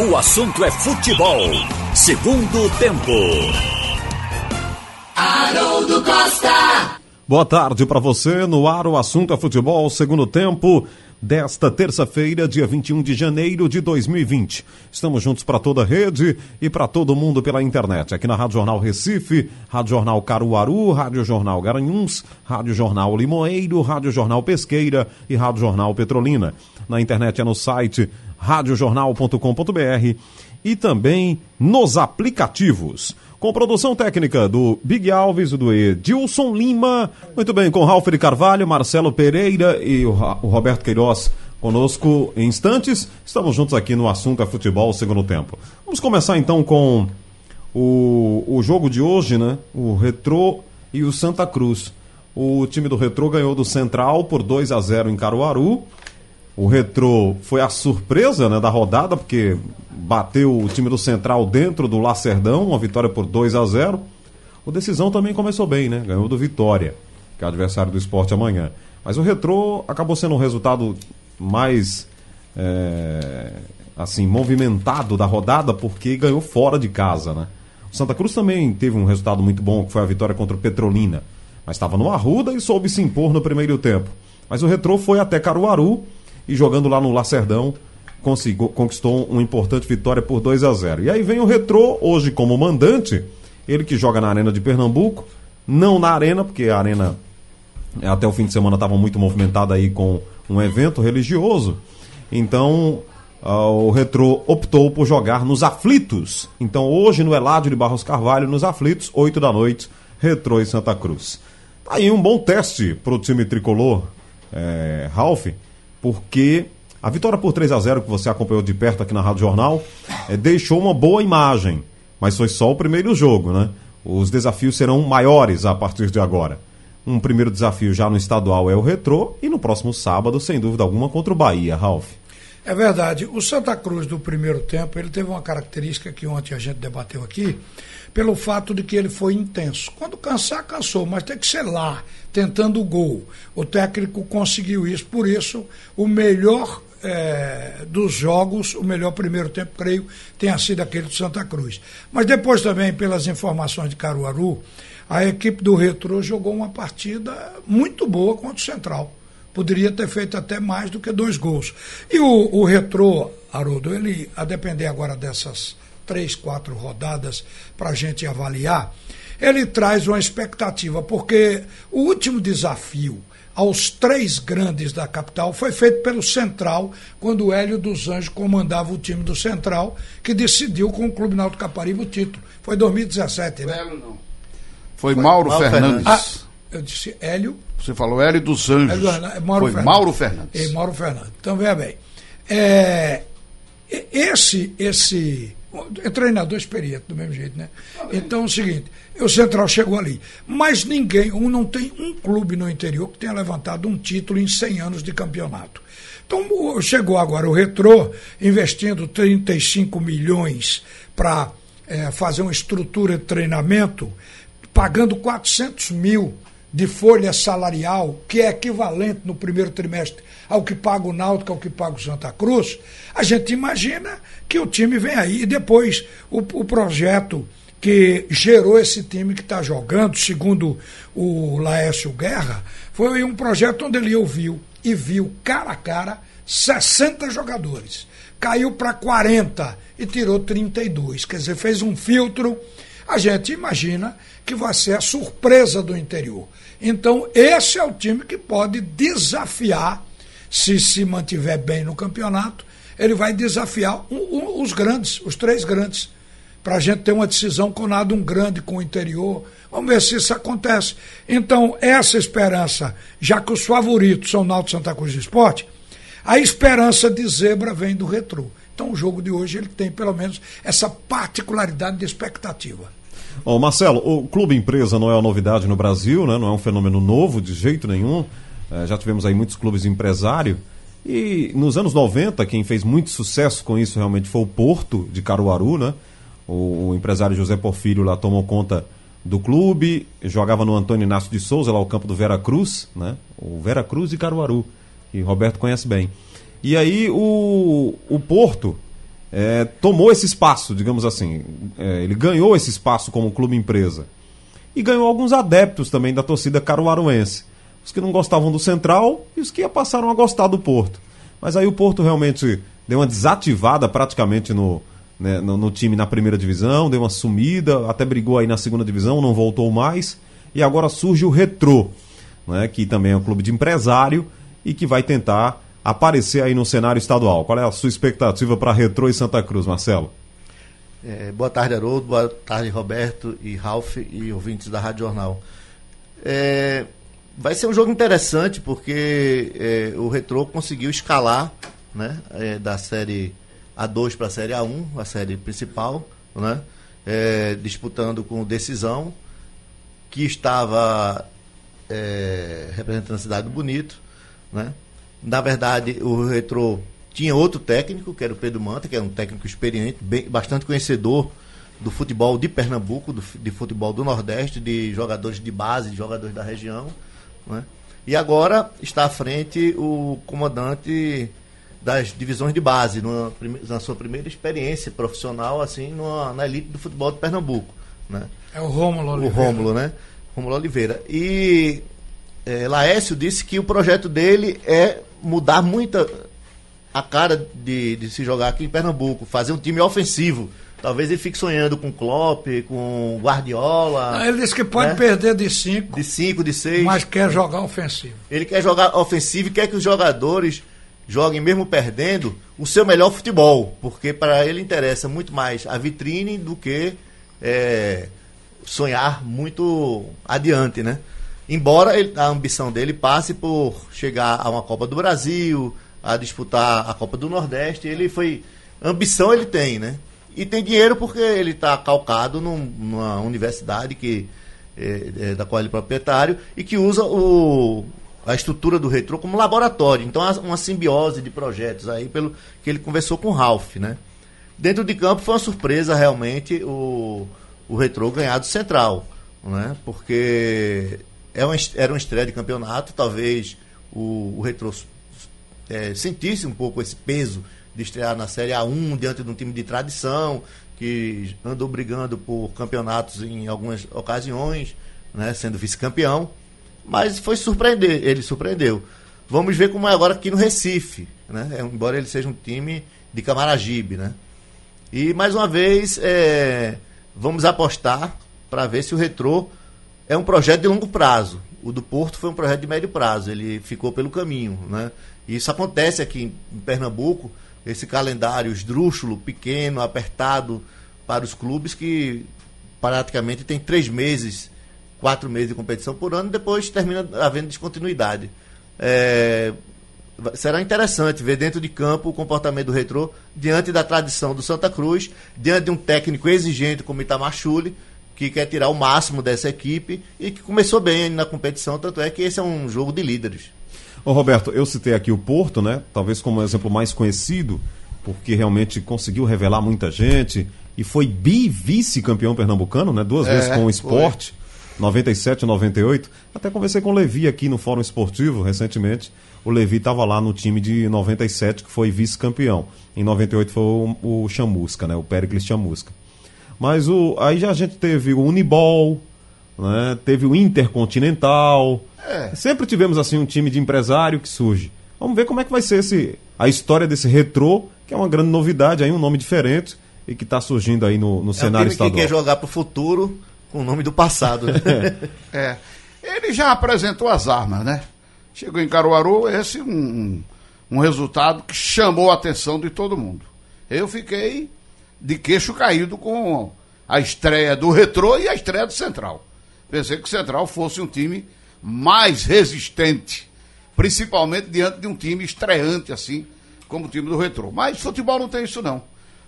O assunto é futebol. Segundo tempo. Haroldo Costa. Boa tarde para você. No ar, o assunto é futebol. Segundo tempo desta terça-feira, dia 21 de janeiro de 2020. Estamos juntos para toda a rede e para todo mundo pela internet. Aqui na Rádio Jornal Recife, Rádio Jornal Caruaru, Rádio Jornal Garanhuns, Rádio Jornal Limoeiro, Rádio Jornal Pesqueira e Rádio Jornal Petrolina. Na internet é no site radiojornal.com.br e também nos aplicativos. Com produção técnica do Big Alves e do Edilson Lima. Muito bem, com Ralf de Carvalho, Marcelo Pereira e o Roberto Queiroz conosco em instantes. Estamos juntos aqui no Assunto é Futebol, segundo tempo. Vamos começar então com o, o jogo de hoje, né? O Retrô e o Santa Cruz. O time do Retrô ganhou do Central por 2 a 0 em Caruaru. O Retrô foi a surpresa né, da rodada, porque bateu o time do Central dentro do Lacerdão, uma vitória por 2 a 0 O Decisão também começou bem, né? Ganhou do Vitória, que é adversário do esporte amanhã. Mas o Retrô acabou sendo um resultado mais é, assim movimentado da rodada, porque ganhou fora de casa, né? O Santa Cruz também teve um resultado muito bom, que foi a vitória contra o Petrolina. Mas estava no Arruda e soube se impor no primeiro tempo. Mas o Retrô foi até Caruaru e jogando lá no Lacerdão conquistou uma importante vitória por 2 a 0. E aí vem o Retrô, hoje como mandante, ele que joga na Arena de Pernambuco, não na Arena, porque a Arena até o fim de semana estava muito movimentada aí com um evento religioso. Então uh, o Retrô optou por jogar nos Aflitos. Então hoje no Eládio de Barros Carvalho, nos Aflitos, 8 da noite, Retrô e Santa Cruz. Tá aí um bom teste para o time tricolor, é, Ralph porque a vitória por 3 a 0 que você acompanhou de perto aqui na Rádio Jornal é, deixou uma boa imagem, mas foi só o primeiro jogo, né? Os desafios serão maiores a partir de agora. Um primeiro desafio já no estadual é o Retrô e no próximo sábado, sem dúvida alguma, contra o Bahia, Ralf. É verdade. O Santa Cruz do primeiro tempo, ele teve uma característica que ontem a gente debateu aqui, pelo fato de que ele foi intenso. Quando cansar, cansou, mas tem que ser lá, tentando o gol. O técnico conseguiu isso, por isso, o melhor é, dos jogos, o melhor primeiro tempo, creio, tenha sido aquele do Santa Cruz. Mas depois também, pelas informações de Caruaru, a equipe do Retro jogou uma partida muito boa contra o Central poderia ter feito até mais do que dois gols. E o, o Retrô, Haroldo, ele, a depender agora dessas três, quatro rodadas para a gente avaliar, ele traz uma expectativa, porque o último desafio aos três grandes da capital foi feito pelo Central, quando o Hélio dos Anjos comandava o time do Central, que decidiu com o Clube Náutico Caparibe o título. Foi 2017, né? Hélio não. Foi, foi Mauro, Mauro, Fernandes. Fernandes. Ah, eu disse Hélio. Você falou Hélio dos Anjos. Hélio, Mauro Foi Fernandes. Mauro Fernandes. É, Mauro Fernandes. Então, veja bem. É, esse, esse é treinador experiente, do mesmo jeito, né? Então é o seguinte, o Central chegou ali. Mas ninguém, um, não tem um clube no interior que tenha levantado um título em 100 anos de campeonato. Então chegou agora o Retrô, investindo 35 milhões para é, fazer uma estrutura de treinamento, pagando 400 mil de folha salarial, que é equivalente no primeiro trimestre ao que paga o Náutico, ao que paga o Santa Cruz, a gente imagina que o time vem aí. E depois, o, o projeto que gerou esse time que está jogando, segundo o Laércio Guerra, foi um projeto onde ele ouviu e viu cara a cara 60 jogadores. Caiu para 40 e tirou 32. Quer dizer, fez um filtro. A gente imagina que vai ser a surpresa do interior. Então, esse é o time que pode desafiar, se se mantiver bem no campeonato, ele vai desafiar um, um, os grandes, os três grandes, para a gente ter uma decisão com nada um grande com o interior. Vamos ver se isso acontece. Então, essa esperança, já que os favoritos são Náutico Santa Cruz do Esporte, a esperança de zebra vem do retrô. Então, o jogo de hoje ele tem pelo menos essa particularidade de expectativa. Ô Marcelo, o clube empresa não é uma novidade no Brasil, né? não é um fenômeno novo de jeito nenhum. É, já tivemos aí muitos clubes empresário. E nos anos 90, quem fez muito sucesso com isso realmente foi o Porto de Caruaru, né? O, o empresário José Porfírio lá tomou conta do clube, jogava no Antônio Inácio de Souza, lá o campo do Vera Cruz, né? O Vera Cruz de Caruaru, que Roberto conhece bem. E aí o, o Porto é, tomou esse espaço, digamos assim. É, ele ganhou esse espaço como clube empresa. E ganhou alguns adeptos também da torcida caruaruense. Os que não gostavam do Central e os que passaram a gostar do Porto. Mas aí o Porto realmente deu uma desativada praticamente no, né, no, no, time na primeira divisão, deu uma sumida, até brigou aí na segunda divisão, não voltou mais. E agora surge o Retrô, né, que também é um clube de empresário e que vai tentar aparecer aí no cenário estadual. Qual é a sua expectativa para Retrô e Santa Cruz, Marcelo? É, boa tarde, Haroldo. Boa tarde, Roberto e Ralph e ouvintes da Rádio Jornal. É, vai ser um jogo interessante porque é, o Retrô conseguiu escalar né, é, da série A2 para a série A1, a série principal, né, é, disputando com decisão, que estava é, representando a cidade do Bonito. Né. Na verdade, o Retrô tinha outro técnico, que era o Pedro Manta, que era um técnico experiente, bem, bastante conhecedor do futebol de Pernambuco, do, de futebol do Nordeste, de jogadores de base, de jogadores da região. Né? E agora está à frente o comandante das divisões de base, numa, na sua primeira experiência profissional, assim, numa, na elite do futebol de Pernambuco. Né? É o Rômulo Oliveira. O Rômulo, né? Rômulo Oliveira. E é, Laércio disse que o projeto dele é mudar muita a cara de, de se jogar aqui em Pernambuco, fazer um time ofensivo. Talvez ele fique sonhando com Klopp, com Guardiola. ele disse que pode né? perder de 5. De 5, de 6. Mas quer jogar ofensivo. Ele quer jogar ofensivo e quer que os jogadores joguem, mesmo perdendo, o seu melhor futebol. Porque para ele interessa muito mais a vitrine do que é, sonhar muito adiante, né? Embora ele, a ambição dele passe por chegar a uma Copa do Brasil, a disputar a Copa do Nordeste. Ele foi. Ambição ele tem, né? E tem dinheiro porque ele está calcado num, numa universidade que, é, é, da qual ele é proprietário e que usa o, a estrutura do retrô como laboratório. Então, uma simbiose de projetos aí, pelo que ele conversou com o Ralph, né? Dentro de campo foi uma surpresa realmente o, o retrô ganhar do Central, né? Porque é uma, era uma estreia de campeonato, talvez o, o retrô é, sentisse um pouco esse peso de estrear na Série A1 diante de um time de tradição, que andou brigando por campeonatos em algumas ocasiões, né, sendo vice-campeão, mas foi surpreender, ele surpreendeu. Vamos ver como é agora aqui no Recife, né, é, embora ele seja um time de Camaragibe, né. E mais uma vez, é, vamos apostar para ver se o Retrô é um projeto de longo prazo. O do Porto foi um projeto de médio prazo, ele ficou pelo caminho, né? Isso acontece aqui em Pernambuco, esse calendário esdrúxulo, pequeno, apertado para os clubes que praticamente tem três meses, quatro meses de competição por ano, e depois termina havendo descontinuidade. É, será interessante ver dentro de campo o comportamento do retrô diante da tradição do Santa Cruz, diante de um técnico exigente como Itamar Chuli, que quer tirar o máximo dessa equipe e que começou bem na competição, tanto é que esse é um jogo de líderes. Ô Roberto, eu citei aqui o Porto, né? Talvez como exemplo mais conhecido, porque realmente conseguiu revelar muita gente e foi bi-vice-campeão pernambucano, né? Duas é, vezes com o esporte, foi. 97 e 98. Até conversei com o Levi aqui no Fórum Esportivo recentemente. O Levi estava lá no time de 97, que foi vice-campeão. Em 98 foi o, o Chamusca, né? O Pericles Chamusca. Mas o, aí já a gente teve o Unibol, né? teve o Intercontinental, é. Sempre tivemos assim um time de empresário que surge. Vamos ver como é que vai ser esse, a história desse retrô, que é uma grande novidade, aí um nome diferente e que está surgindo aí no, no é cenário um time estadual. que quer jogar para o futuro com o nome do passado. Né? é. Ele já apresentou as armas, né? Chegou em Caruaru, esse um, um resultado que chamou a atenção de todo mundo. Eu fiquei de queixo caído com a estreia do Retrô e a estreia do Central. Pensei que o Central fosse um time mais resistente, principalmente diante de um time estreante assim, como o time do Retrô. Mas futebol não tem isso não.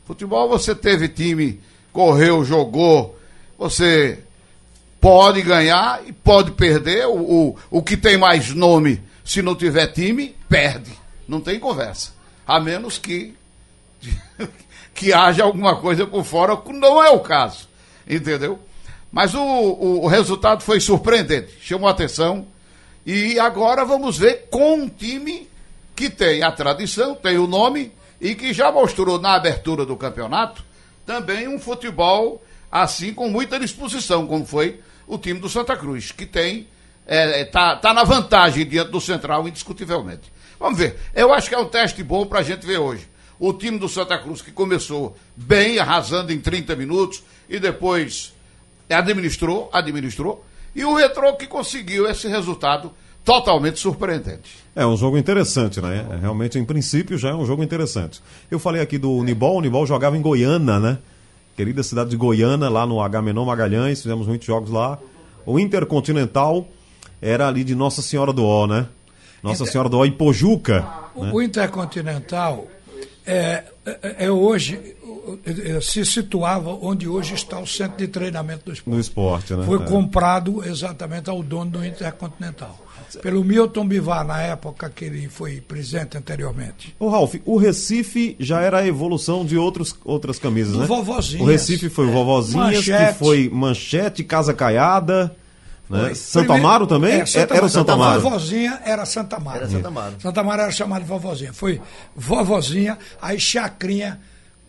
Futebol você teve time, correu, jogou, você pode ganhar e pode perder. O, o, o que tem mais nome, se não tiver time, perde. Não tem conversa. A menos que que haja alguma coisa por fora, não é o caso. Entendeu? Mas o, o, o resultado foi surpreendente, chamou atenção. E agora vamos ver com um time que tem a tradição, tem o nome e que já mostrou na abertura do campeonato também um futebol assim com muita disposição, como foi o time do Santa Cruz, que tem é, tá, tá na vantagem diante do Central, indiscutivelmente. Vamos ver. Eu acho que é um teste bom para a gente ver hoje. O time do Santa Cruz que começou bem, arrasando em 30 minutos e depois administrou, administrou, e o Retrô que conseguiu esse resultado totalmente surpreendente. É um jogo interessante, né? É, realmente, em princípio, já é um jogo interessante. Eu falei aqui do Unibol, o Unibol jogava em Goiânia, né? Querida cidade de Goiânia, lá no Agamenon Magalhães, fizemos muitos jogos lá. O Intercontinental era ali de Nossa Senhora do Ó, né? Nossa Senhora do Ó e Pojuca. O, né? o Intercontinental é, é, é hoje é, se situava onde hoje está o centro de treinamento do esporte. No esporte, né? Foi É. comprado exatamente ao dono do Intercontinental. Pelo Milton Bivar, na época que ele foi presidente anteriormente. Ô, Ralf, o Recife já era a evolução de outros, outras camisas, Do né? Vovozinhas. O Recife foi o Vovozinhas, Manchete. que foi Manchete, Casa Caiada, né? Santo Primeiro- Amaro também? É, Santa era o Santo Amaro. Amaro. Vovozinha era Santa Amaro. Era Santa Amaro. Santa Amaro era chamada de Vovozinha. Foi Vovozinha, aí Chacrinha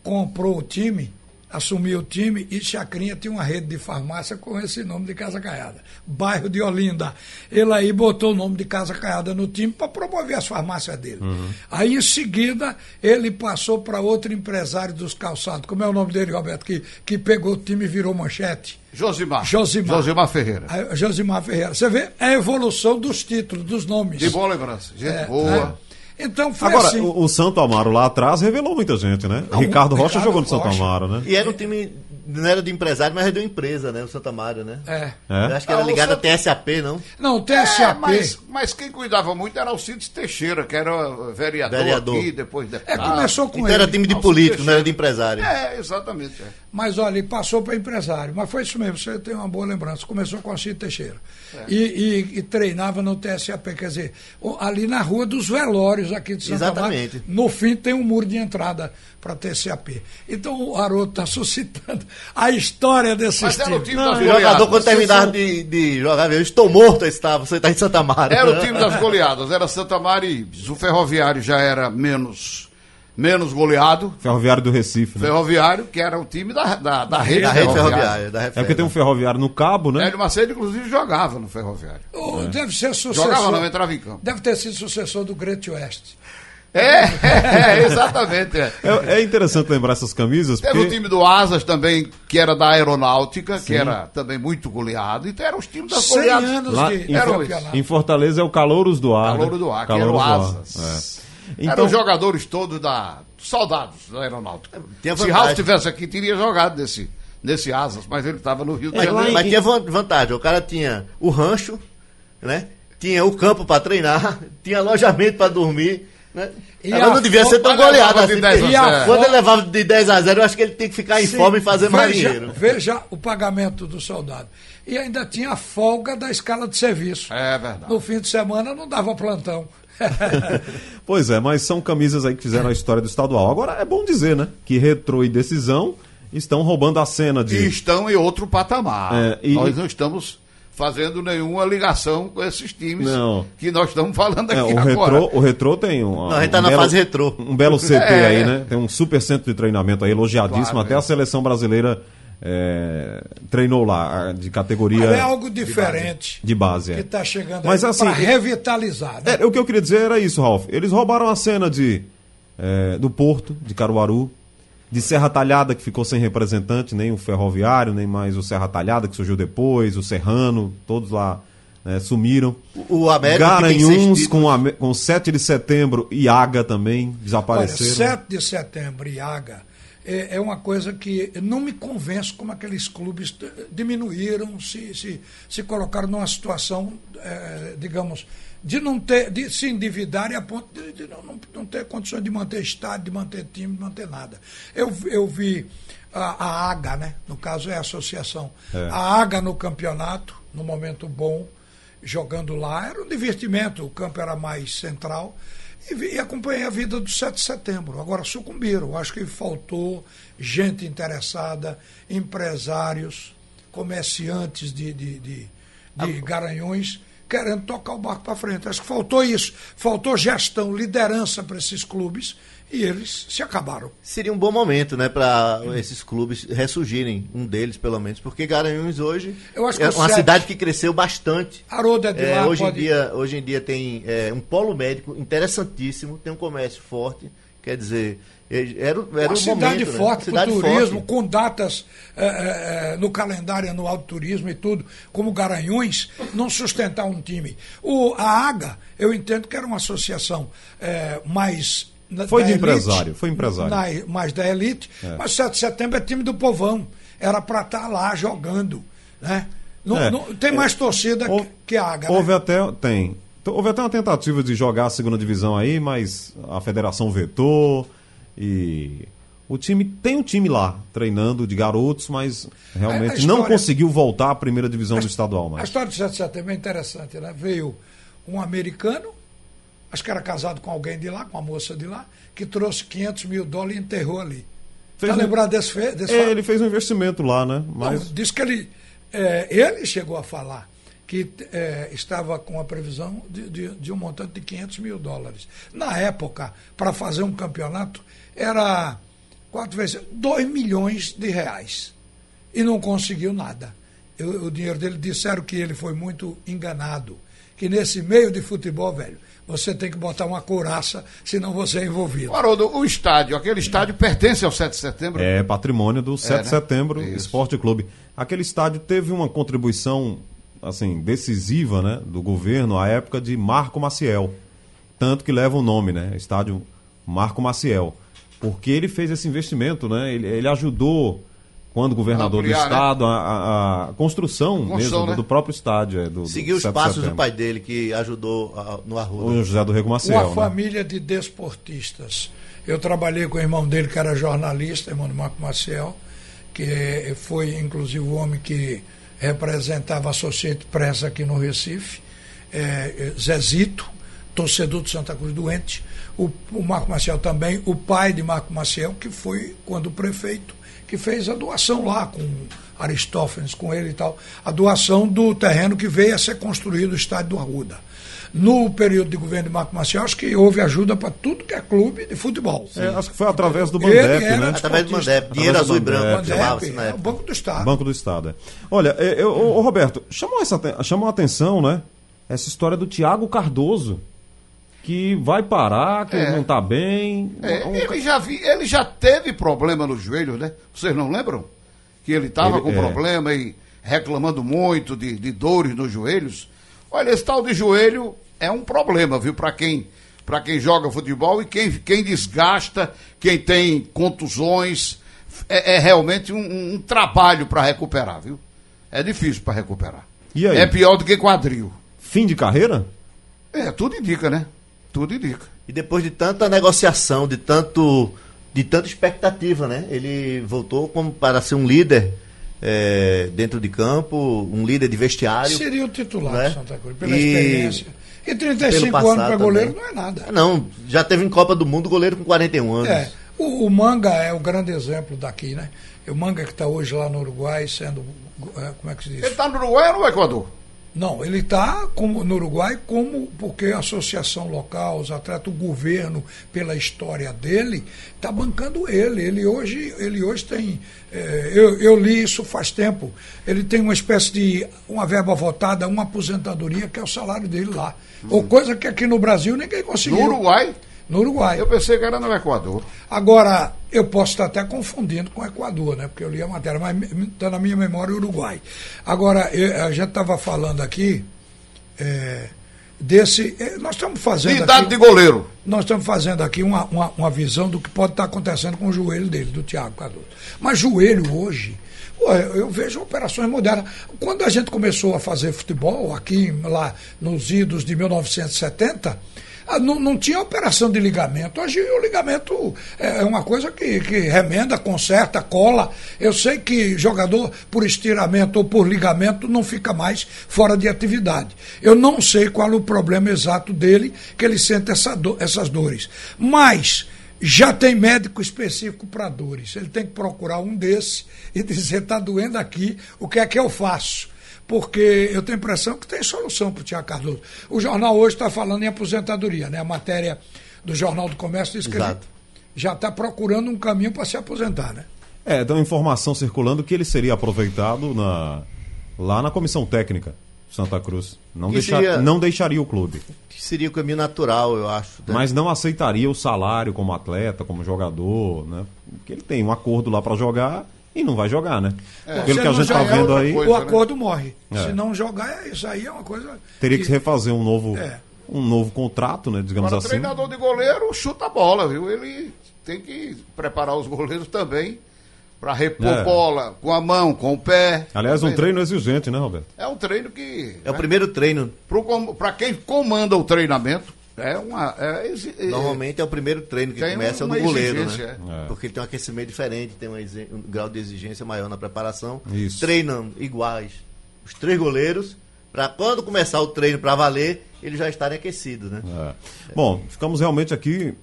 comprou o time, assumiu o time e Chacrinha tinha uma rede de farmácia com esse nome de Casa Caiada. Bairro de Olinda. Ele aí botou o nome de Casa Caiada no time para promover as farmácias dele. Uhum. Aí em seguida ele passou para outro empresário dos calçados. Como é o nome dele, Roberto? Que, que pegou o time e virou manchete. Josimar. Josimar. Josimar Ferreira. Josimar Ferreira. Você vê a evolução dos títulos, dos nomes. De boa lembrança. Gente É, boa. né? Então foi Agora, assim. o, o Santo Amaro lá atrás revelou muita gente, né? Não, Ricardo Rocha Ricardo jogou no Santo Rocha. Amaro, né? E era um time, não era de empresário, mas era de uma empresa, né? O Santa Mário, né? É. É? Eu acho que era Ah, ligado Santa- até SAP, não? Não, o É, TSAP. mas, mas quem cuidava muito era o Cides Teixeira, que era vereador, Vereador. aqui, depois É, deputado. começou com Então ele. era time de Alcide político, não era Teixeira. de empresário. É, exatamente. é. Mas olha, ele passou para empresário. Mas foi isso mesmo, você tem uma boa lembrança. Começou com o Cid Teixeira. É. E, e- e treinava no TSAP, quer dizer, ali na rua dos velórios aqui de Santa Exatamente. Marta, no fim tem um muro de entrada para TSAP. Então o Haroldo está suscitando a história desses Mas era o time O das jogador, goleadas. quando terminava de, de jogar, eu estou morto, estava, você está em Santa Mário. Era o time das goleadas, era Santa Maria e Ibis. O Ferroviário já era menos, menos goleado. Ferroviário do Recife, né? Ferroviário, que era o time da, da, da rede, Da rede ferroviária. Da É porque tem um ferroviário no cabo, né? Hélio Macedo, inclusive, jogava no Ferroviário. O- Deve ser sucessor. Jogava não, entrava em campo. Deve ter sido sucessor do Great West. É, é, exatamente. É. É, é interessante lembrar essas camisas, Teve porque o time do Asas também, que era da Aeronáutica, que era também muito goleado. Então eram os times das 100 goleadas. anos lá de, em, em Fortaleza é o Calouros do Ar. Calouro né? do Ar, que Calouros era o Asas. é. Eram Então, os jogadores todos da. soldados da Aeronáutica. Tinha Se. Ralf estivesse aqui, teria jogado nesse, nesse Asas, mas ele estava no Rio de Mas, Janeiro. mas tinha van- vantagem, o cara tinha o rancho, né? Tinha o campo para treinar, tinha alojamento para dormir, né? E Agora a não devia ser tão de assim. 10 a. Quando ele levava de 10 a 0, eu acho que ele tem que ficar em Sim, forma e fazer veja, marinheiro. Veja o pagamento do soldado. E ainda tinha a folga da escala de serviço. É verdade. No fim de semana não dava plantão. Pois é, mas são camisas aí que fizeram a história do estadual. Agora é bom dizer, né? Que retrô e decisão estão roubando a cena E de. estão em outro patamar. É, e- Nós não estamos fazendo nenhuma ligação com esses times Não. que nós estamos falando É, aqui o, agora. retrô, o retrô tem um. Não, a gente tá um na belo- fase retrô. Um belo CT É. aí, né? Tem um super centro de treinamento aí, elogiadíssimo. Claro, Até é. a seleção brasileira é, treinou lá, de categoria. Mas é algo diferente De base, é. que está chegando Mas aí assim, para é- revitalizar. né? É, o que eu queria dizer era isso, Ralf. Eles roubaram a cena de é, do Porto, de Caruaru, de Serra Talhada, que ficou sem representante, nem o Ferroviário, nem mais o Serra Talhada, que surgiu depois, o Serrano, todos lá né, sumiram. O América Garanhuns com, a, com 7 de setembro e Aga também Olha, desapareceram. 7 de setembro e Aga é, é uma coisa que não me convence como aqueles clubes diminuíram, se, se, se colocaram numa situação, eh, digamos, de não ter, de se endividarem a ponto de, de não, não, não ter condições de manter estádio, de manter time, de manter nada. Eu, eu vi a, a AGA, né? no caso é a associação, É. a AGA no campeonato, no momento bom, jogando lá, era um divertimento, o campo era mais central, e, vi- e acompanhei a vida do 7 de setembro. Agora sucumbiram, acho que faltou gente interessada, empresários, comerciantes de, de, de, de garanhões, querendo tocar o barco para frente. Acho que faltou isso, faltou gestão, liderança para esses clubes, e eles se acabaram. Seria um bom momento, né, para esses clubes ressurgirem, um deles pelo menos, porque Garanhuns hoje é uma cidade que cresceu bastante. Haroldo é É, hoje, pode- em dia, hoje em dia tem é, um polo médico interessantíssimo, tem um comércio forte, quer dizer, era, o- era uma um cidade momento, né? forte para o turismo, forte. com datas eh, eh, no calendário anual do turismo e tudo, como Garanhuns, não sustentar um time. O, a AGA, eu entendo que era uma associação eh, mais. na- Foi da de elite, empresário, foi empresário. na- mais da elite, mas 7 de setembro é time do povão. Era para estar lá jogando. Né? Não, É. não- tem mais torcida Houve- que a AGA. né? Houve até. Tem. Houve até uma tentativa de jogar a segunda divisão aí, mas a federação vetou e. O time tem um time lá, treinando de garotos, mas A- a realmente não história- conseguiu voltar à primeira divisão do estadual A mais. história do 7 de setembro é interessante, né? Veio um americano, acho que era casado com alguém de lá, com uma moça de lá, que trouxe 500 mil dólares e enterrou ali. Fez Tá um- lembrado desse, desse É, ele fez um investimento lá, né? Mas. Não, disse que ele, é, ele chegou a falar que é, estava com a previsão de, de- de um montante de 500 mil dólares. Na época, para fazer um campeonato, era quatro vezes 2 milhões de reais. E não conseguiu nada. Eu- o dinheiro dele disseram que ele foi muito enganado. Que nesse meio de futebol, velho, você tem que botar uma couraça, senão você é envolvido. Haroldo, o estádio, aquele estádio pertence ao 7 de setembro? É patrimônio do 7 de né? setembro Isso. Esporte Clube. Aquele estádio teve uma contribuição assim decisiva, né, do governo à época de Marco Maciel. Tanto que leva o nome, né? Estádio Marco Maciel. Porque ele fez esse investimento, né? Ele, ele ajudou quando governador Ampliar, do né? estado a, a- a construção, Construção, mesmo do- né? do, próprio estádio, é, do, do Seguiu os 7 de passos do pai dele, que ajudou a- no Arruda. O José do Rego Maciel. uma né? família de desportistas. Eu trabalhei com o irmão dele, que era jornalista, irmão de Marco Maciel, que foi inclusive o homem que representava a Associated Press aqui no Recife, é, é, Zezito, torcedor de Santa Cruz doente, o, o Marco Maciel também, o pai de Marco Maciel, que foi quando prefeito, que fez a doação lá com Aristófanes, com ele e tal, a doação do terreno que veio a ser construído o estádio do Arruda. No período de governo de Marco Maciel, acho que houve ajuda para tudo que é clube de futebol. É, acho que foi através do Bandep, né? Através do. Mandep, dinheiro azul e branco, Bandep, Bandep, chamava-se na é o. Banco do Estado. Banco do Estado, é. Olha, é, eu, ô, ô, Roberto, chamou, essa, chamou a atenção, né? Essa história do Tiago Cardoso, que vai parar, que É. não tá bem. É, Um- ele, já vi, ele já teve problema no joelho, né? Vocês não lembram? Que ele estava com é. problema e reclamando muito de, de dores nos joelhos. Olha, esse tal de joelho é um problema, viu? Para quem, pra quem joga futebol e quem, quem desgasta, quem tem contusões. É, é realmente um, um trabalho para recuperar, viu? É difícil para recuperar. E? É pior do que quadril. Fim de carreira? É, tudo indica, né? Tudo indica. E depois de tanta negociação, de tanto de tanta expectativa, né? Ele voltou como para ser um líder é, dentro de campo, um líder de vestiário. Seria o titular né? de Santa Cruz, pela E- experiência. E 35 pelo anos para goleiro também. não é nada. Não, já teve em Copa do Mundo goleiro com 41 anos. É, o, o Manga é o grande exemplo daqui, né? O Manga que está hoje lá no Uruguai sendo. é, Como é que se diz? Ele está no Uruguai ou no Equador? Não, ele está no Uruguai como porque a associação local, os atletas, o governo, pela história dele, está bancando ele. Ele hoje, ele hoje tem. eh, eu, eu li isso faz tempo. Ele tem uma espécie de uma verba votada, uma aposentadoria, que é o salário dele lá. Ou coisa que aqui no Brasil ninguém conseguiu. No Uruguai? No Uruguai. Eu pensei que era no Equador. Agora, eu posso estar até confundindo com o Equador, né? Porque eu li a matéria, mas está na minha memória o Uruguai. Agora, eu- a gente estava falando aqui é, desse. é, nós estamos De fazendo. idade aqui, de goleiro. nós estamos fazendo aqui uma, uma, uma visão do que pode estar acontecendo com o joelho dele, do Thiago Cardoso. Mas joelho hoje. pô, eu vejo operações modernas. Quando a gente começou a fazer futebol, aqui lá nos idos de 1970, ah, não, não tinha operação de ligamento. Hoje o ligamento é é uma coisa que, que remenda, conserta, cola. Eu sei que jogador por estiramento ou por ligamento não fica mais fora de atividade. Eu não sei qual é o problema exato dele, que ele sente essa do- essas dores. Mas já tem médico específico para dores. Ele tem que procurar um desse e dizer: está doendo aqui, o que é que eu faço? Porque eu tenho a impressão que tem solução para o Tiago Cardoso. O jornal hoje está falando em aposentadoria, né? A matéria do Jornal do Comércio diz que já está procurando um caminho para se aposentar, né? É, tem uma informação circulando que ele seria aproveitado na, lá na comissão técnica de Santa Cruz. Não, Que deixa- seria- não deixaria o clube. Que seria o caminho natural, eu acho. né? Mas não aceitaria o salário como atleta, como jogador, né? Porque ele tem um acordo lá para jogar e não vai jogar, né? Pelo Se que a gente tá jogar, vendo aí, coisa. o né? acordo morre. É. Se não jogar, isso aí é uma coisa. teria que se refazer um novo, É. um novo contrato, né? Digamos Agora, assim. treinador de goleiro chuta a bola, viu? Ele tem que preparar os goleiros também para repor É. bola com a mão, com o pé. Aliás, um Também. treino exigente, né, Roberto? É um treino que. É o primeiro treino. Para quem comanda o treinamento, é uma. É, é- Normalmente é o primeiro treino que começa é o uma do goleiro, né? é. Porque ele tem um aquecimento diferente, tem um, um grau de exigência maior na preparação. Isso. Treinam iguais os três goleiros, para quando começar o treino para valer, eles já estarem aquecidos, né? É. Bom, ficamos realmente aqui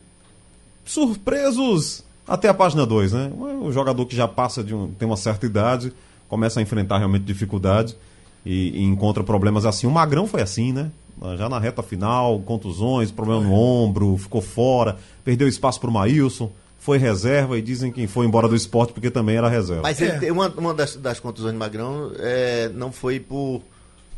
surpresos até a página 2, né? O jogador que já passa de um, tem uma certa idade, começa a enfrentar realmente dificuldade e, e encontra problemas assim. O Magrão foi assim, né? Já na reta final, contusões, problema no ombro, ficou fora, perdeu espaço para o Maílson, foi reserva e dizem que foi embora do esporte porque também era reserva. Mas É. ele tem uma, uma das, das contusões de Magrão é, não foi por,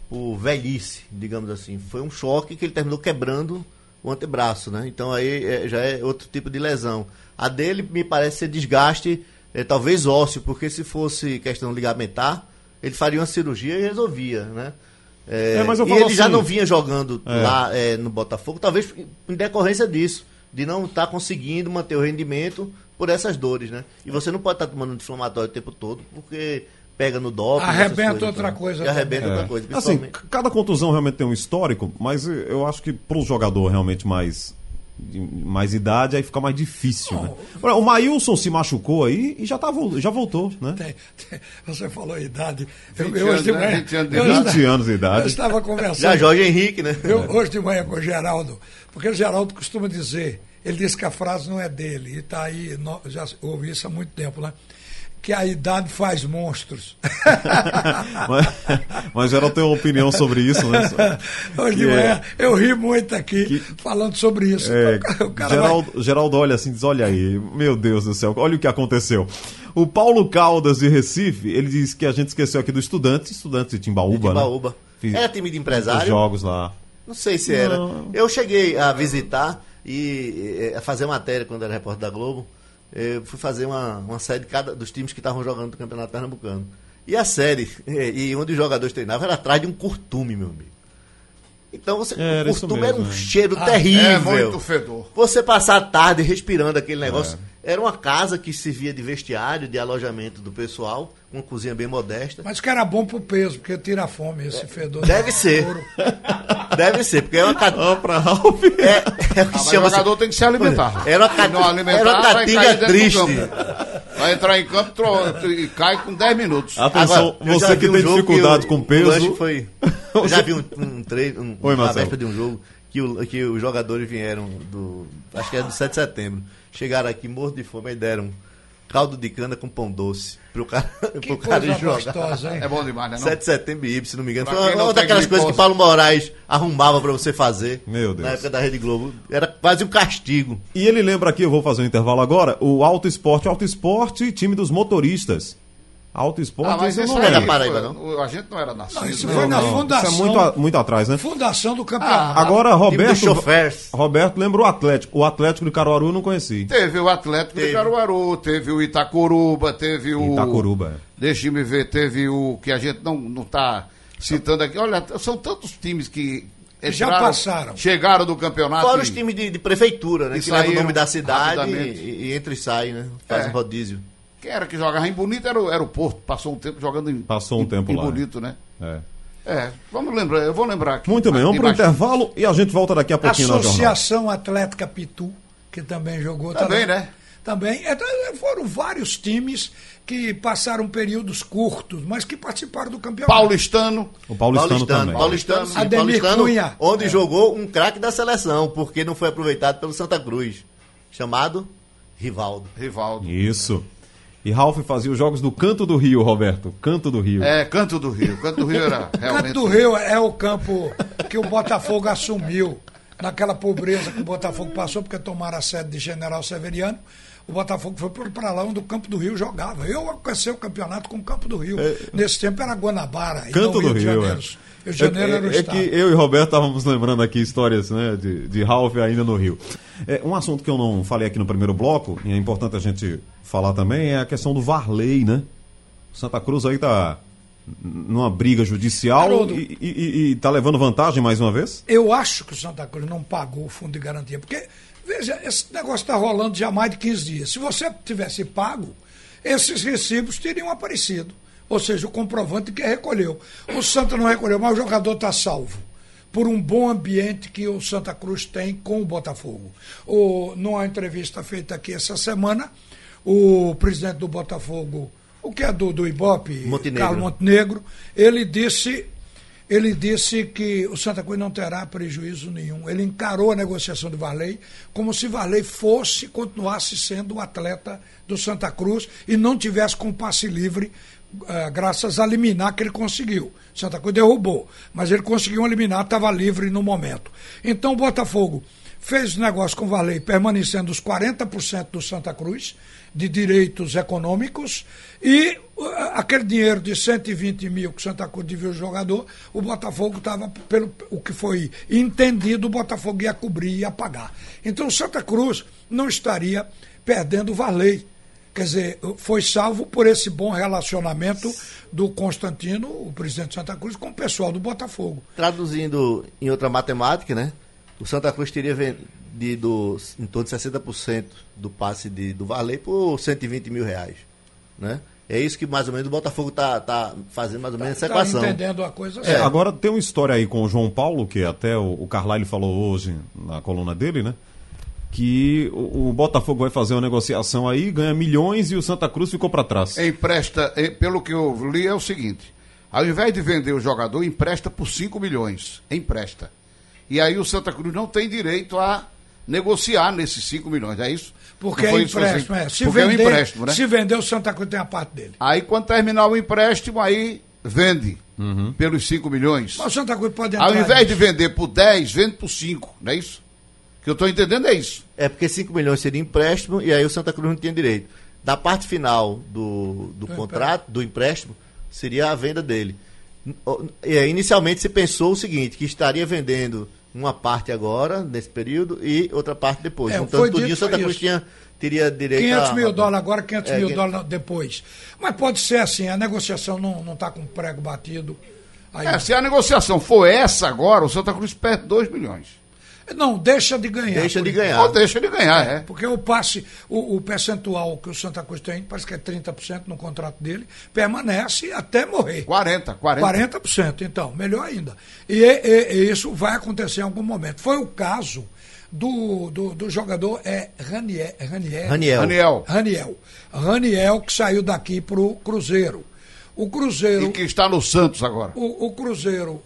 por velhice, digamos assim. Foi um choque que ele terminou quebrando o antebraço, né? Então aí é, já é outro tipo de lesão. A dele me parece ser desgaste, é, talvez ósseo, porque se fosse questão ligamentar, ele faria uma cirurgia e resolvia, né? É, É, mas eu e ele já assim- não vinha jogando É. lá é, no Botafogo, talvez em decorrência disso, de não estar conseguindo manter o rendimento por essas dores, né? E você não pode estar tomando anti-inflamatório o tempo todo, porque pega no doping. Arrebenta coisas, outra então. coisa E arrebenta É. outra coisa. Assim, cada contusão realmente tem um histórico, mas eu acho que para o jogador realmente mais de mais idade aí fica mais difícil, né? O Maílson se machucou aí e já, tá, já voltou, né? Tem- tem- você falou idade. Eu, 20 eu hoje de anos, né? manhã. 20 anos de eu idade. esta- 20 anos de Eu idade. estava Já conversando. Jorge Henrique, né? Eu, hoje de manhã com o Geraldo, porque o Geraldo costuma dizer, ele diz que a frase não é dele, e está aí, já ouvi isso há muito tempo, né? Que a idade faz monstros. mas, mas Geraldo tem uma opinião sobre isso, né? Hoje de Que é- manhã eu ri muito aqui falando sobre isso. É, O cara- o cara vai- Geraldo, Geraldo olha assim e diz: Olha aí, meu Deus do céu, olha o que aconteceu. O Paulo Caldas de Recife, ele diz que a gente esqueceu aqui do estudante, estudante de Timbaúba, Timbaúba. né? Fiz Era time de os empresário? jogos lá. Não sei se era. Não. Eu cheguei a visitar e a fazer matéria quando era repórter da Globo. Eu fui fazer uma, uma série de cada dos times que estavam jogando no Campeonato Pernambucano. E a série, e onde os jogadores treinavam, era atrás de um curtume, meu amigo. Então você, Era o mesmo, era um é. cheiro Ah, terrível. É muito fedor. Você passar a tarde respirando aquele negócio. Era uma casa que servia de vestiário, de alojamento do pessoal, uma cozinha bem modesta. Mas que era bom pro peso, porque tira a fome esse fedor. Deve ser. Deve ser, porque é uma ca- Ó, pra Ralf. é, é o que Ah, mas o chama jogador tem que se alimentar. Era uma, Se não ca... alimentar, era uma catinga triste. Vai entrar em campo tro- e cai com 10 minutos. Atenção, eu já você que tem dificuldade o- com o peso. lanche foi. Eu já vi um, um treino, um, Oi, uma véspera de um jogo que, o, que os jogadores vieram do. Acho que era do 7 de setembro. Chegaram aqui morto de fome e deram caldo de cana com pão doce pro cara, Que pro cara coisa jogar. gostosa, hein? É bom demais, né? Não? 7 de setembro e se não me engano. Pra Foi uma, daquelas coisas que. Paulo Moraes arrumava pra você fazer. Meu Deus. Na época da Rede Globo. Era quase um castigo. E ele lembra aqui, eu vou fazer um intervalo agora, o Auto Esporte, Auto Esporte, time dos motoristas. Auto Esporte, Ah, mas isso não é da lembro. Paraíba, não? A gente não era nascido. Não, isso foi na Não, isso fundação. é muito, muito atrás, né? Fundação do campeonato. Agora, Time Roberto. Roberto lembra o Atlético. O Atlético de Caruaru eu não conheci. Teve o Atlético Teve. de Caruaru, teve o Itacoruba, teve o. Itacoruba, é. Deixa-me ver, teve o que a gente não, não tá citando aqui. Olha, são tantos times que. Já entraram, passaram. Chegaram do campeonato. Fora e- os times de, de prefeitura, né? E Que levam o nome da cidade e, e entra e sai, né? Faz É. um rodízio. Quem era que jogava em Bonito era, o- era o Porto. Passou um tempo jogando em. Passou um em- tempo em lá, Bonito, né? É. É, vamos lembrar, eu vou lembrar aqui. Muito bem, vamos para o intervalo e a gente volta daqui a pouquinho. Associação Atlética Pitu, que também jogou. Também, tá- né? Também. Então, foram vários times que passaram períodos curtos, mas que participaram do campeonato. Paulistano. O Paulistano, Paulistano, também. Paulistano, sim, Ademir Paulistano, Cunha. onde É. jogou um craque da seleção, porque não foi aproveitado pelo Santa Cruz, chamado Rivaldo. Rivaldo. Isso. E Ralf fazia os jogos do Canto do Rio, Roberto. Canto do Rio. É, Canto do Rio. Canto do Rio era realmente. Canto do Rio é o campo que o Botafogo assumiu naquela pobreza que o Botafogo passou, porque tomaram a sede de General Severiano. O Botafogo foi para lá onde o Campo do Rio jogava. Eu alcancei o campeonato com o Campo do Rio. É, Nesse tempo era Guanabara. e Canto não do de Rio, Janeiro. é. Rio de Janeiro é, era o é estado. que eu e Roberto estávamos lembrando aqui histórias né, de, de Ralph ainda no Rio. É, um assunto que eu não falei aqui no primeiro bloco, e é importante a gente falar também, é a questão do Varley, né? Santa Cruz aí tá numa briga judicial Haroldo. e, e, e- e tá levando vantagem mais uma vez? Eu acho que o Santa Cruz não pagou o fundo de garantia, porque, veja, esse negócio está rolando já há mais de 15 dias. Se você tivesse pago, esses recibos teriam aparecido. Ou seja, o comprovante que recolheu. O Santa não recolheu, mas o jogador está salvo. Por um bom ambiente que o Santa Cruz tem com o Botafogo. O, numa entrevista feita aqui essa semana, o presidente do Botafogo, o que é do, do Ibope, Montenegro. Carlos Montenegro, ele disse ele disse que o Santa Cruz não terá prejuízo nenhum. Ele encarou a negociação do Varley como se Varley fosse, continuasse sendo o atleta do Santa Cruz e não tivesse com passe livre, ah, graças a liminar que ele conseguiu. Santa Cruz derrubou, mas ele conseguiu um liminar, estava livre no momento. Então o Botafogo fez negócio com o Varley, permanecendo os 40% do Santa Cruz, de direitos econômicos, e uh, aquele dinheiro de 120 mil que o Santa Cruz devia ao jogador, o Botafogo estava, pelo o que foi entendido, o Botafogo ia cobrir, ia pagar. Então o Santa Cruz não estaria perdendo o Varley. Quer dizer, foi salvo por esse bom relacionamento do Constantino, o presidente de Santa Cruz, com o pessoal do Botafogo. Traduzindo em outra matemática, né? O Santa Cruz teria vendido em torno de 60% do passe de, do Varley por 120 mil reais. Né? É isso que mais ou menos o Botafogo está tá fazendo mais ou menos essa Tá equação. entendendo a coisa É, certa. agora tem uma história aí com o João Paulo, que até o, o Carlyle falou hoje na coluna dele, né? Que o, o Botafogo vai fazer uma negociação aí, ganha milhões e o Santa Cruz ficou para trás. Empresta, pelo que eu li, é o seguinte: ao invés de vender o jogador, empresta por 5 milhões. Empresta. E aí o Santa Cruz não tem direito a negociar nesses 5 milhões, é isso? Porque Não é empréstimo, é. Se Porque é um vender, empréstimo, né? se vender, o Santa Cruz tem a parte dele. Aí quando terminar o empréstimo, aí vende pelos 5 milhões. Mas o Santa Cruz pode entrar. Ao invés de vender por 10, vende por 5, não é isso? O que eu estou entendendo é isso. É porque 5 milhões seria empréstimo e aí o Santa Cruz não tinha direito. Da parte final do, do, contrato, do empréstimo, seria a venda dele. É, inicialmente se pensou o seguinte, que estaria vendendo uma parte agora, nesse período, e outra parte depois. É, Juntando foi tudinho, o dito Santa isso. Cruz tinha, teria direito 500 a... mil dólares agora, 500 É, mil que- dólares depois. Mas pode ser assim, a negociação não está com prego batido. Aí, É, se a negociação for essa agora, o Santa Cruz perde 2 milhões. Não, deixa de ganhar. Deixa de ganhar. Ou deixa de ganhar, é. Porque o passe, o, o percentual que o Santa Cruz tem, parece que é 30% no contrato dele, permanece até morrer. 40, 40. 40%, então, melhor ainda. E, e- e isso vai acontecer em algum momento. Foi o caso do, do, do jogador é Raniel. Raniel. Raniel. Raniel. Raniel que saiu daqui para o Cruzeiro. O Cruzeiro, E que está no Santos agora. o, o Cruzeiro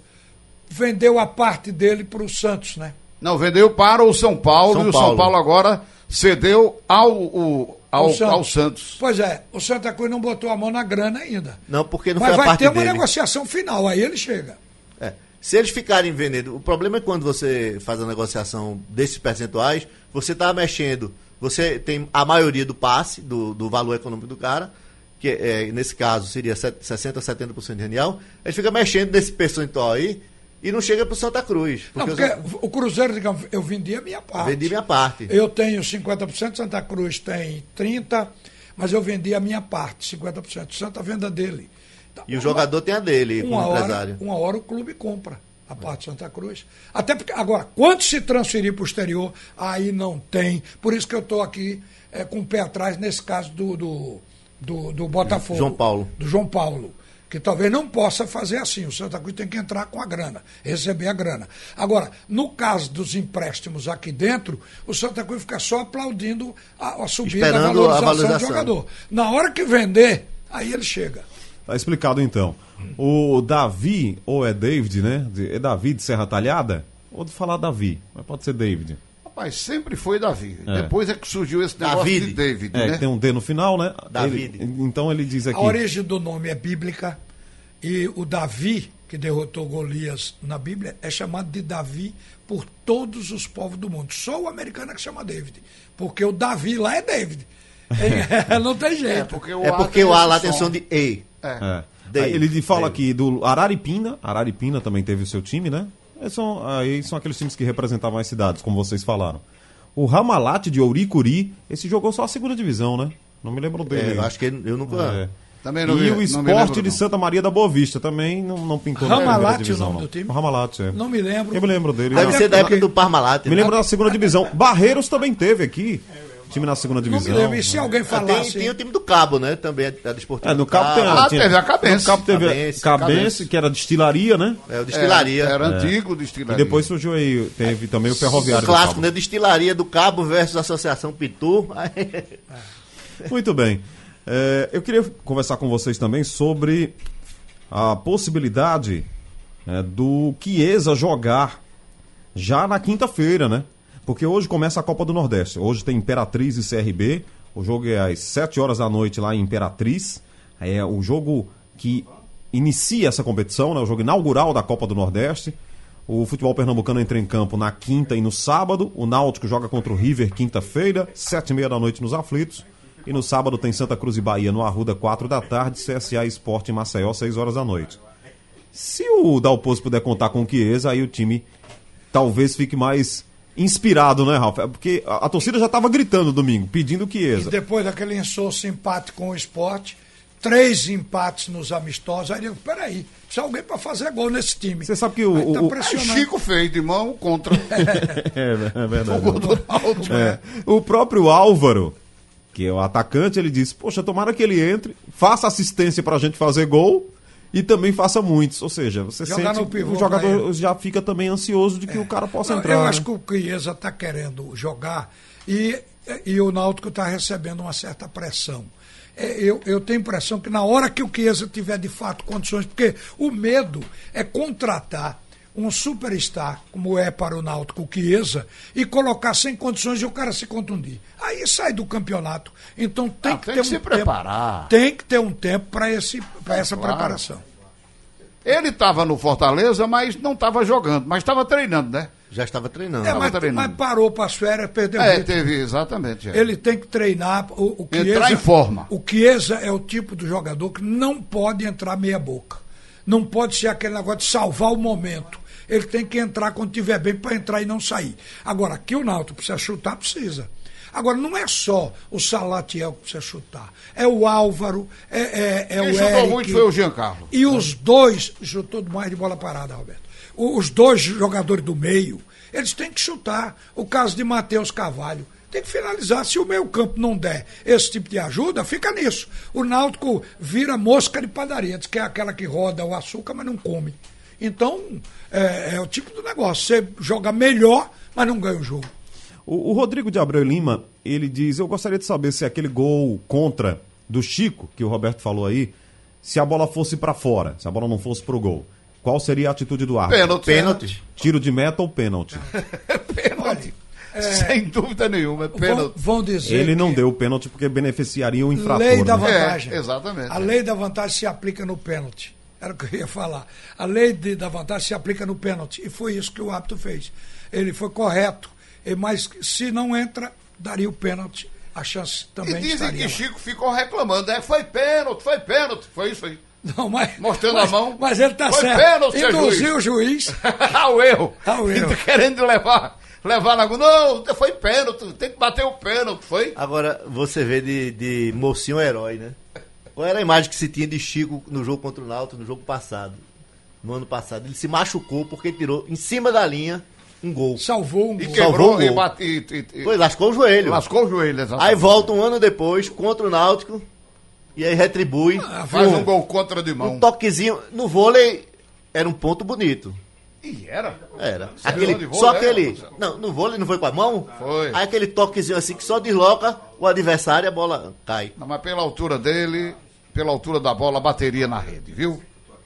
vendeu a parte dele para o Santos, né? Não, vendeu para o São Paulo São e o São Paulo. Paulo agora cedeu ao, o- ao, O ao Santos. Pois é, o Santa Cruz não botou a mão na grana ainda. Não, porque não Mas foi a vai parte ter uma dele. negociação final, aí ele chega. É. Se eles ficarem vendendo, o problema é quando você faz a negociação desses percentuais, você está mexendo, você tem a maioria do passe, do, do valor econômico do cara, que é, nesse caso seria set- 60% a 70% de real, ele fica mexendo nesse percentual aí e não chega para o Santa Cruz. Não, Porque porque eu o Cruzeiro, digamos, eu vendi a minha parte. vendi minha parte. Eu tenho 50%, Santa Cruz tem 30%, mas eu vendi a minha parte, 50%. Santa venda dele. Então, E o jogador tem a dele como uma hora, empresário. uma hora o clube compra a parte de Santa Cruz. Até porque, agora, quando se transferir para o exterior, aí não tem. Por isso que eu estou aqui eh, com o pé atrás nesse caso do, do, do, do Botafogo. João Paulo. Do João Paulo. Que talvez não possa fazer assim. O Santa Cruz tem que entrar com a grana, receber a grana. Agora, no caso dos empréstimos aqui dentro, o Santa Cruz fica só aplaudindo a, a subida da valorização, valorização. do jogador. Na hora que vender, aí ele chega. Tá explicado então. O Davi, ou é David, né? É Davi de Serra Talhada? Ou de falar Davi, mas pode ser David. Rapaz, sempre foi Davi. É. Depois é que surgiu esse negócio David. de David, É, né? tem um D no final, né? David. Ele- então ele diz aqui. A origem do nome é bíblica e o Davi que derrotou Golias na Bíblia, é chamado de Davi por todos os povos do mundo. Só o americano é que chama David. Porque o Davi lá é David. É, não tem jeito. É porque o É A porque tem o A esse lá tem som. de E. É. É. Ele fala aqui do Araripina. Araripina também teve o seu time, né? Aí são, aí são aqueles times que representavam as cidades, como vocês falaram. O Ramalate de Ouricuri, esse jogou só a segunda divisão, né? Não me lembro dele. É, eu acho que eu nunca. É. Também não e vi- o esporte de não. Santa Maria da Boa Vista também não, não pintou na primeira Ramalate, divisão. o nome não. do time? O Ramalate, é. Não me lembro. Eu me lembro dele. Deve não. ser da época do Parmalat. Me lembro da segunda divisão. Barreiros também teve aqui. Time na segunda Não me divisão. lembro. E se alguém Ah, falasse. tem, tem o time do Cabo, né? Também é da Esportiva. É, no Cabo tem Ah, tinha- teve a Cabense. No Cabo teve Cabense, a Cabense, Cabense. que era destilaria, né? É o Destilaria. É, era antigo destilaria. E depois surgiu aí, teve também o o Ferroviário do clássico, Cabo. né? Destilaria do Cabo versus Associação Pitu. Muito bem. É, eu queria conversar com vocês também sobre a possibilidade é, do Chiesa jogar já na quinta-feira, né? Porque hoje começa a Copa do Nordeste. Hoje tem Imperatriz e CRB. O jogo é às 7 horas da noite lá em Imperatriz. É o jogo que inicia essa competição, né? O jogo inaugural da Copa do Nordeste. O futebol pernambucano entra em campo na quinta e no sábado. O Náutico joga contra o River quinta-feira, sete e meia da noite nos Aflitos. E no sábado tem Santa Cruz e Bahia no Arruda, quatro da tarde. CSA Esporte em Maceió, seis horas da noite. Se o Dalpozo puder contar com o Chiesa, aí o time talvez fique mais inspirado, né, Ralf? É Porque a, a torcida já estava gritando domingo, pedindo o E Chiesa. depois daquele insosso empate com o esporte, três empates nos amistosos. Aí eu digo, peraí, precisa alguém para fazer gol nesse time. Você sabe que o- tá o- o-. Chico fez de mão contra É, é verdade. o gol do Náutico. É. O próprio Álvaro, que é o atacante, ele disse: Poxa, tomara que ele entre, faça assistência pra gente fazer gol e também faça muitos. Ou seja, você Jogar sente no pivô o jogador já fica também ansioso de que o cara possa Não, entrar. eu né? acho que o Chiesa está querendo jogar e, e o Náutico está recebendo uma certa pressão. É, Eu, eu tenho a impressão que na hora que o Chiesa tiver de fato condições, porque o medo é contratar um superstar, como é para o Náutico o Chiesa, e colocar sem condições de o cara se contundir. Aí sai do campeonato. Então tem Ah, que tem ter que um se tempo- preparar. Tem que ter um tempo para esse para essa claro. preparação. Ele estava no Fortaleza, mas não estava jogando, mas estava treinando, né? Já estava treinando. É, mas, treinando. mas parou para as férias, perdeu É, ritmo. teve, exatamente. é. Ele tem que treinar. O, o Entrar Chiesa- em forma. O Chiesa é o tipo do jogador que não pode entrar meia boca. Não pode ser aquele negócio de salvar o momento. Ele tem que entrar quando tiver bem para entrar e não sair. Agora, aqui o Náutico precisa chutar, precisa. Agora, não é só o Salatiel que precisa chutar. É o Álvaro, é, é, é Quem o chutou Eric. muito foi o Giancarlo. E os dois, chutou mais de bola parada, Roberto. Os dois jogadores do meio, eles têm que chutar. O caso de Matheus Carvalho. Tem que finalizar. Se o meio campo não der esse tipo de ajuda, fica nisso. O Náutico vira mosca de padaria, diz que é aquela que roda o açúcar, mas não come. Então, é, é o tipo do negócio. Você joga melhor, mas não ganha o jogo. O, o Rodrigo de Abreu Lima, ele diz: Eu gostaria de saber se aquele gol contra do Chico, que o Roberto falou aí, se a bola fosse pra fora, se a bola não fosse pro gol, qual seria a atitude do árbitro? Pênalti. Pênalti. Tiro de meta ou pênalti? Pênalti. Sem dúvida nenhuma, é Vão, pênalti. vão dizer. Ele não deu o pênalti porque beneficiaria o infrator. Lei da né? vantagem. É, exatamente. A lei da vantagem se aplica no pênalti. Era o que eu ia falar. A lei de- da vantagem se aplica no pênalti. E foi isso que o árbitro fez. Ele foi correto. E- Mas se não entra, daria o pênalti. A chance E também dizem estaria. que lá. Chico ficou reclamando, né? Foi pênalti, foi pênalti. Foi isso aí. Não, mas, Mostrando mas- a mão. Mas ele está Foi certo. pênalti, Induziu o juiz. Ao erro. Ao erro. E tá querendo levar, levar na. Não, foi pênalti, tem que bater o pênalti, foi? Agora, você vê de, de mocinho herói, né? Qual era a imagem que se tinha de Chico no jogo contra o Náutico, no jogo passado? No ano passado. Ele se machucou porque tirou em cima da linha um gol. Salvou um E gol. Salvou quebrou o e, gol. bate, e, e- e- Foi, lascou o joelho. lascou o joelho, exatamente. Aí volta um ano depois contra o Náutico e aí retribui. Ah, Faz viu? um gol contra de mão. Um toquezinho. No vôlei era um ponto bonito. E era. Era. Aquele, onde só vôlei, aquele. né, Marcelo? Não, no vôlei não foi com a mão? Foi. Aí aquele toquezinho assim que só desloca o adversário e a bola cai. Não, mas pela altura dele, pela altura da bola, bateria na rede, viu?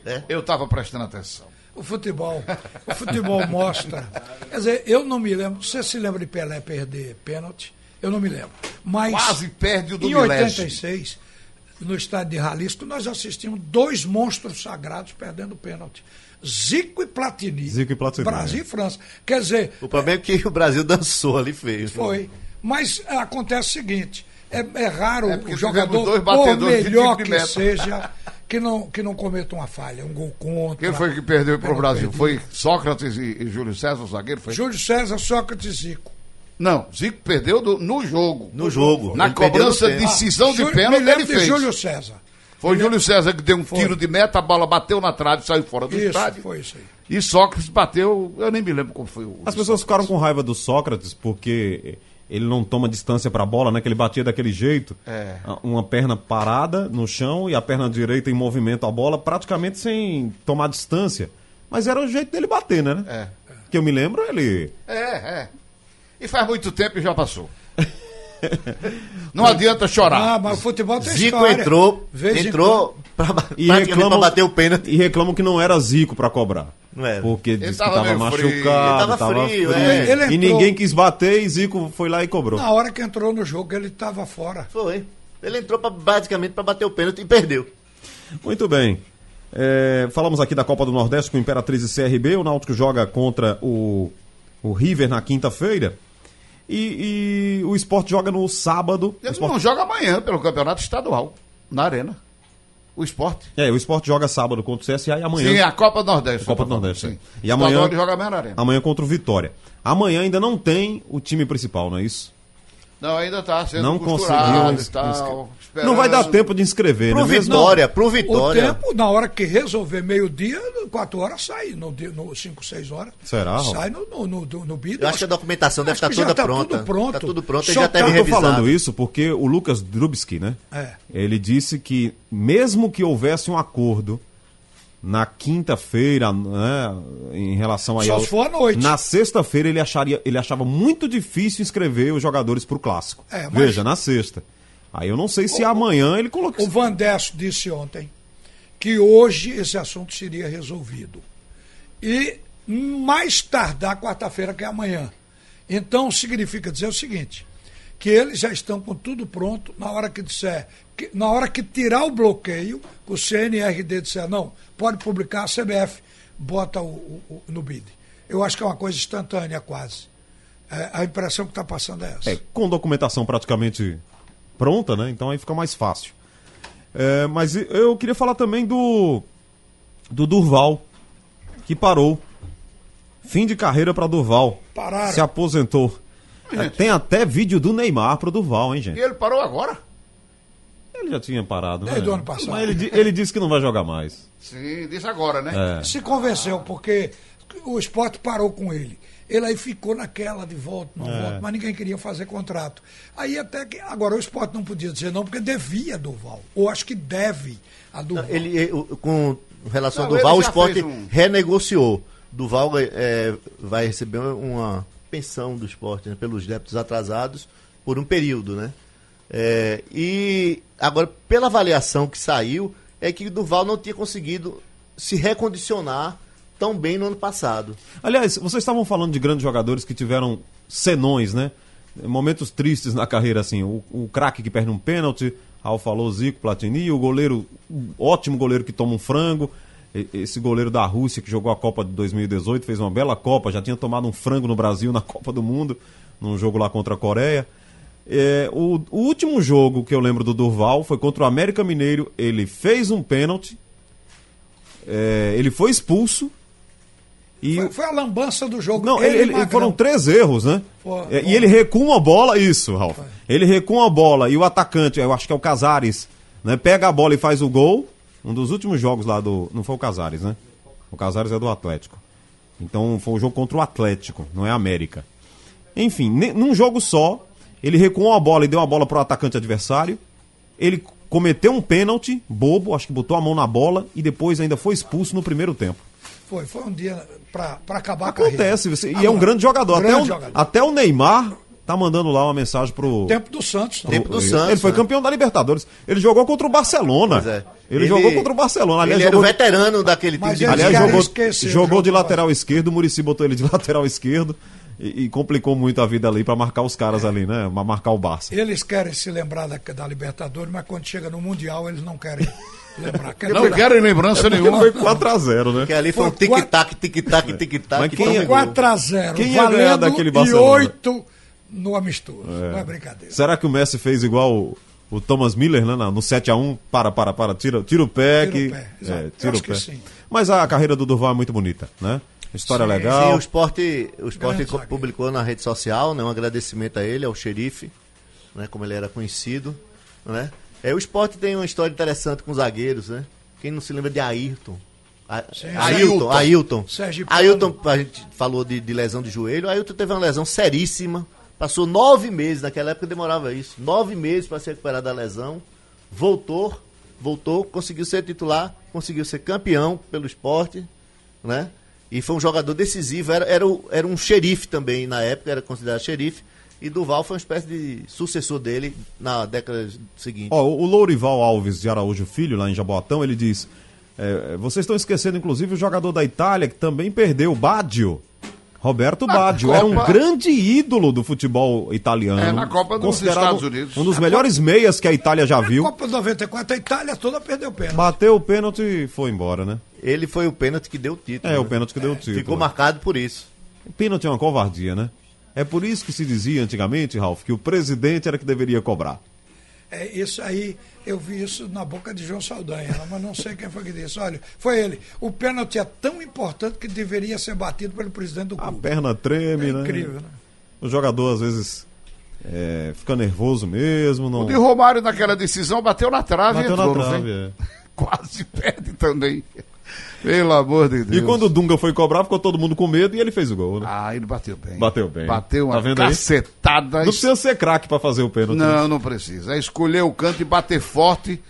É. Eu tava prestando atenção. O futebol, o futebol mostra. Quer dizer, eu não me lembro. Você se lembra de Pelé perder pênalti? Eu não me lembro. Mas Quase perde o do em milésimo. 86, no estádio de Jalisco, nós assistimos dois monstros sagrados perdendo pênalti. Zico e Platini. Zico e Platini, Brasil é. e França. Quer dizer, O problema é que o Brasil dançou ali feio. foi. Mas é, acontece o seguinte: é, é raro É o jogador, dois por melhor que meta. seja, que não, que não cometa uma falha, um gol contra. Quem foi que perdeu para o Brasil? perdido. Foi Sócrates e, e Júlio César, o zagueiro? Foi? Júlio César, Sócrates e Zico. Não, Zico perdeu do- no jogo. No jogo. Na Ele cobrança de tempo. decisão de pênalti, ele de fez. Júlio César. Foi Júlio César que deu um Foi. tiro de meta, a bola bateu na trave, saiu fora do Isso, estádio. foi isso aí. E Sócrates bateu, eu nem me lembro como foi o. As pessoas ficaram com raiva do Sócrates porque ele não toma distância pra bola, né? Que ele batia daquele jeito. É. Uma perna parada no chão e a perna direita em movimento a bola, praticamente sem tomar distância. Mas era o jeito dele bater, né? É. Que eu me lembro, ele. É, é. E faz muito tempo e já passou. Não adianta chorar. Ah, mas o futebol tem Zico história. entrou, Vez entrou pra, E reclamam, pra bater o pênalti. E reclamam que não era Zico pra cobrar. Não era. Porque disse que tava tava machucado, frio. tava, Ele tava frio, frio. é. Ele E entrou- ninguém quis bater e Zico foi lá e cobrou. Na hora que entrou no jogo, ele estava fora. Foi. Ele entrou pra, basicamente pra bater o pênalti e perdeu. Muito bem. É, falamos aqui da Copa do Nordeste com o Imperatriz e CRB. O Náutico joga contra o, o River na quinta-feira. E, e o Sport joga no sábado. Ele Sport, não joga amanhã pelo campeonato estadual, na Arena. O esporte. é, o Sport joga sábado contra o CSA e amanhã. Sim, a Copa do Nordeste. Copa eu do Nordeste. sim. é. E amanhã- joga amanhã na Arena. Amanhã contra o Vitória. Amanhã ainda não tem o time principal, não é isso? Não, ainda tá sendo Não conseguiu e tal. Não vai dar tempo de inscrever, Pro né? Vitória, pro O Vitória. tempo, na hora que resolver meio-dia, quatro horas sai. No, dia- no 5, 6 horas. Será? Sai no, no, no, no, no bid. Eu acho que a documentação deve estar toda tá pronta. tudo pronto. Tá tudo pronto, ele Só já tá- deve falando isso porque o Lucas Drubski, né? É. Ele disse que mesmo que houvesse um acordo na quinta-feira, né, em relação aí Só ao- se for à noite. Na sexta-feira ele acharia, ele achava muito difícil inscrever os jogadores pro clássico. É, mas- Veja, na sexta. Aí eu não sei se amanhã ele colocou. O Vandesso disse ontem que hoje esse assunto seria resolvido. E mais tardar quarta-feira, que é amanhã. Então significa dizer o seguinte: que eles já estão com tudo pronto na hora que disser, que, na hora que tirar o bloqueio, o CNRD disser, não, pode publicar, a CBF bota o, o- o- no BID. Eu acho que é uma coisa instantânea quase. É, a impressão que está passando é essa. É, com documentação praticamente pronta, né? Então aí fica mais fácil. É, mas eu queria falar também do do Durval, que parou. Fim de carreira para Durval. Pararam. Se aposentou. É, tem até vídeo do Neymar pro Durval, hein, E gente? ele parou agora? Ele já tinha parado, né? Desde o ano passado. Mas ele, ele disse que não vai jogar mais. Sim, disse agora, né? É. se convenceu, porque o esporte parou com ele. Ele aí ficou naquela de volta, não É. volta, mas ninguém queria fazer contrato. Aí até que. Agora o esporte não podia dizer não, porque devia a Duval. Ou acho que deve a Duval. Ele, ele- com relação Não, ao Duval, o esporte um- renegociou. Duval é, vai receber uma pensão do esporte né, pelos débitos atrasados por um período, né? É, e agora, pela avaliação que saiu, é que o Duval não tinha conseguido se recondicionar tão bem no ano passado. Aliás, vocês estavam falando de grandes jogadores que tiveram senões, né? Momentos tristes na carreira, assim. O, o craque que perde um pênalti, Raul falou, Zico, Platini, o goleiro, o ótimo goleiro que toma um frango. Esse goleiro da Rússia que jogou a Copa de 2018, fez uma bela Copa, já tinha tomado um frango no Brasil na Copa do Mundo, num jogo lá contra a Coreia. É, o, o último jogo que eu lembro do Durval foi contra o América Mineiro. Ele fez um pênalti, é, ele foi expulso. E Foi, foi a lambança do jogo. não, Ele ele, ele- foram três erros, né? Foi, É, foi. E ele recua uma bola, isso, Ralf. Ele recua uma bola e o atacante, eu acho que é o Casares, né? Pega a bola e faz o gol. Um dos últimos jogos lá do. Não foi o Casares, né? O Casares é do Atlético. Então foi o jogo contra o Atlético, não é a América. Enfim, num jogo só, ele recuou uma bola e deu uma bola pro atacante adversário. Ele cometeu um pênalti bobo, acho que botou a mão na bola e depois ainda foi expulso no primeiro tempo. Foi, foi um dia para acabar a carreira. Acontece, você- e é Agora, um grande jogador. grande até, o, jogador. até o Neymar tá mandando lá uma mensagem pro. Tempo do Santos. não. Tempo do ele, Santos, Ele foi né? campeão da Libertadores. Ele jogou contra o Barcelona. Pois é. Ele, jogou contra o Barcelona. Aliás, ele era jogou, o veterano daquele time Mas de ele- aliás, jogou, jogou de lateral esquerdo. O Murici botou ele de lateral esquerdo. E, e complicou muito a vida ali para marcar os caras ali, né? Pra marcar o Barça. Eles querem se lembrar da, da Libertadores, mas quando chega no Mundial eles não querem lembrar. Quer Não querem lembrança nenhuma. Foi 4x0, né? Que ali foi um tic-tac, tic-tac, tic-tac. Mas que quem não é- pegou. 4x0. Quem ia ganhar daquele e Barcelona? 8 no amistoso. Não é brincadeira. Será que o Messi fez igual o, o Thomas Miller, né? No 7x1? Para, para, para, tira, tira o pé. Tira que, o pé, é, tira acho o pé. que sim. Mas a carreira do Durval é muito bonita, né? História Sim, legal. Sim, o esporte, o esporte Grande co- zagueiro. publicou na rede social né, um agradecimento a ele, ao xerife, né, como ele era conhecido. Né? É, o esporte tem uma história interessante com zagueiros, né? Quem não se lembra de Ayrton? A- Sim, Ailton, Ailton. Sérgio Paulo. Ailton, a gente falou de, de lesão de joelho. Ailton teve uma lesão seríssima. Passou nove meses, naquela época demorava isso. Nove meses para se recuperar da lesão. Voltou, voltou, conseguiu ser titular, conseguiu ser campeão pelo esporte, né? E foi um jogador decisivo, era, era, era um xerife também na época, era considerado xerife. E Duval foi uma espécie de sucessor dele na década seguinte. O Lourival Alves de Araújo Filho, lá em Jaboatão, ele diz: é, vocês estão esquecendo, inclusive, o jogador da Itália que também perdeu, Baggio. Roberto Na Baggio era um Copa- grande ídolo do futebol italiano. É, na Copa dos Estados Unidos. Um dos Na melhores meias que a Itália já Na viu. Copa 94, a Itália toda perdeu pênalti. Bateu o pênalti e foi embora, né? Ele foi o pênalti que deu o título. É, o né? pênalti que deu o título. Ficou marcado por isso. Pênalti é uma covardia, né? É por isso que se dizia antigamente, Ralf, que o presidente era que deveria cobrar. É, isso aí, eu vi isso na boca de João Saldanha, mas não sei quem foi que disse. Olha, foi ele. O pênalti é tão importante que deveria ser batido pelo presidente do A clube. perna treme, É né? incrível, né? O jogador, às vezes, é, fica nervoso mesmo. Não... O de Romário naquela decisão bateu na trave Bateu e na entrou, não trave, é. Quase perde também. Pelo amor de Deus. E quando o Dunga foi cobrar, ficou todo mundo com medo e ele fez o gol, né? Ah, ele bateu bem. Bateu bem. Bateu uma Tá vendo aí? cacetada. Não precisa ser craque pra fazer o pênalti. né? Não, não precisa. É escolher o canto e bater forte.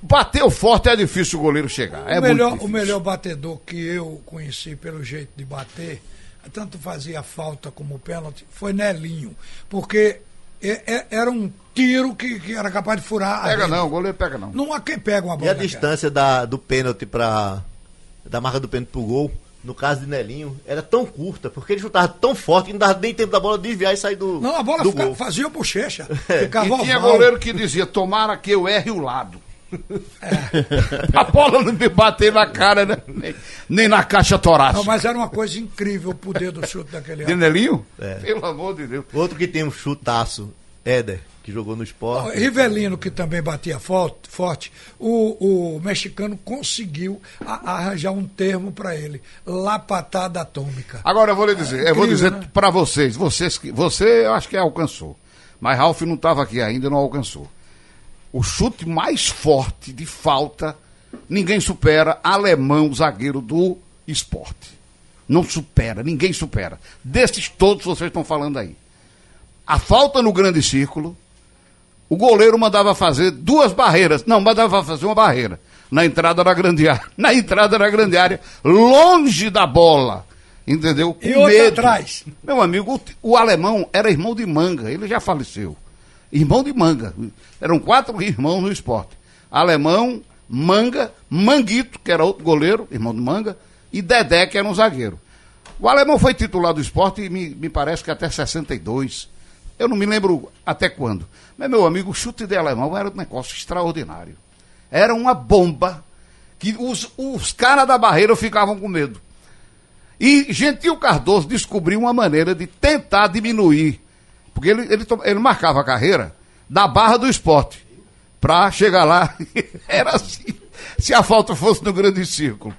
Bateu forte é difícil o goleiro chegar. É o, melhor, muito o melhor batedor que eu conheci pelo jeito de bater, tanto fazia falta como pênalti, foi Nelinho. Porque era um tiro que, que era capaz de furar. a Pega não, o goleiro pega não. Não há quem pega uma E bola. a daquela. distância da, do pênalti para da marca do pênalti pro gol, no caso de Nelinho, era tão curta, porque ele chutava tão forte que não dava nem tempo da bola desviar e sair do, Não, a bola do fica- gol. fazia bochecha. E Ficava tinha oval. goleiro que dizia, tomara que eu erre o lado. É. a bola não me bater na cara, né? nem, nem na caixa torácica. Não, mas era uma coisa incrível o poder do chute daquele ano. Nelinho? É. Pelo amor de Deus. Outro que tem um chutaço, Éder, que jogou no esporte. Rivelino, que também batia forte, forte o, o mexicano conseguiu a- arranjar um termo para ele: lapatada atômica. Agora eu vou lhe dizer, eu vou incrível, dizer né? pra vocês, vocês que você eu acho que alcançou, mas Ralf não estava aqui ainda, não alcançou. O chute mais forte de falta, ninguém supera, alemão, zagueiro do esporte. Não supera, ninguém supera. Desses todos vocês estão falando aí. A falta no grande círculo, o goleiro mandava fazer duas barreiras. Não, mandava fazer uma barreira. Na entrada da grande área. Na entrada da grande área, longe da bola. Entendeu? E outra atrás. Meu amigo, o, o alemão era irmão de manga, ele já faleceu. Irmão de manga. Eram quatro irmãos no esporte. Alemão, manga, Manguito, que era outro goleiro, irmão de manga, e Dedé, que era um zagueiro. O alemão foi titular do esporte me, me parece que até 62. Eu não me lembro até quando. Mas, meu amigo, o chute de alemão era um negócio extraordinário. Era uma bomba que os, os caras da barreira ficavam com medo. E Gentil Cardoso descobriu uma maneira de tentar diminuir. Porque ele, ele, ele marcava a carreira da barra do esporte. Pra chegar lá. Era assim. Se a falta fosse no grande círculo.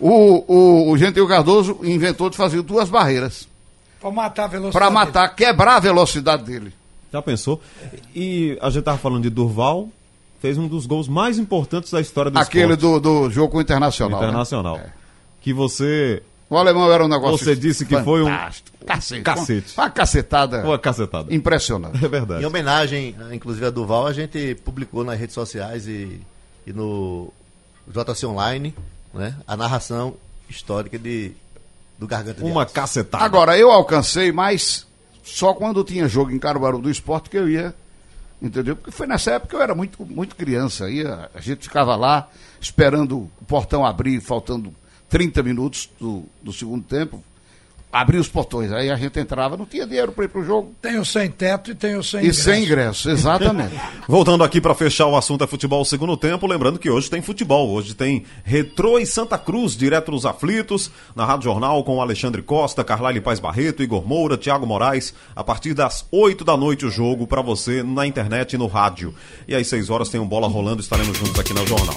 O, o, o Gentil Cardoso inventou de fazer duas barreiras. Para matar a velocidade. Pra matar, quebrar a velocidade dele. Já pensou? E a gente tava falando de Durval, fez um dos gols mais importantes da história do Aquele esporte do, do jogo internacional. né? internacional. É. Que você. O alemão era um negócio. Você disse que foi um-. Cacete. Cacete. Uma cacetada Uma cacetada. impressionante. É verdade. Em homenagem, inclusive, a Duval, a gente publicou nas redes sociais e, e no JC Online né, a narração histórica de, do Garganta de Uma Aço. cacetada. Agora, eu alcancei, mas só quando tinha jogo em Caruaru do esporte que eu ia. Entendeu? Porque foi nessa época que eu era muito, muito criança. Ia, a gente ficava lá esperando o portão abrir, faltando 30 minutos do, do segundo tempo. abrir os portões. Aí a gente entrava, não tinha dinheiro para ir pro jogo. Tem o sem teto e tem o sem E ingresso. sem ingresso, exatamente. Voltando aqui para fechar o assunto é futebol segundo tempo, lembrando que hoje tem futebol. Hoje tem Retrô e Santa Cruz, direto dos aflitos, na Rádio Jornal com Alexandre Costa, Carlyle Paz Barreto, Igor Moura, Thiago Moraes, a partir das 8 da noite o jogo para você na internet e no rádio. E às 6 horas tem um bola rolando, estaremos juntos aqui no Jornal.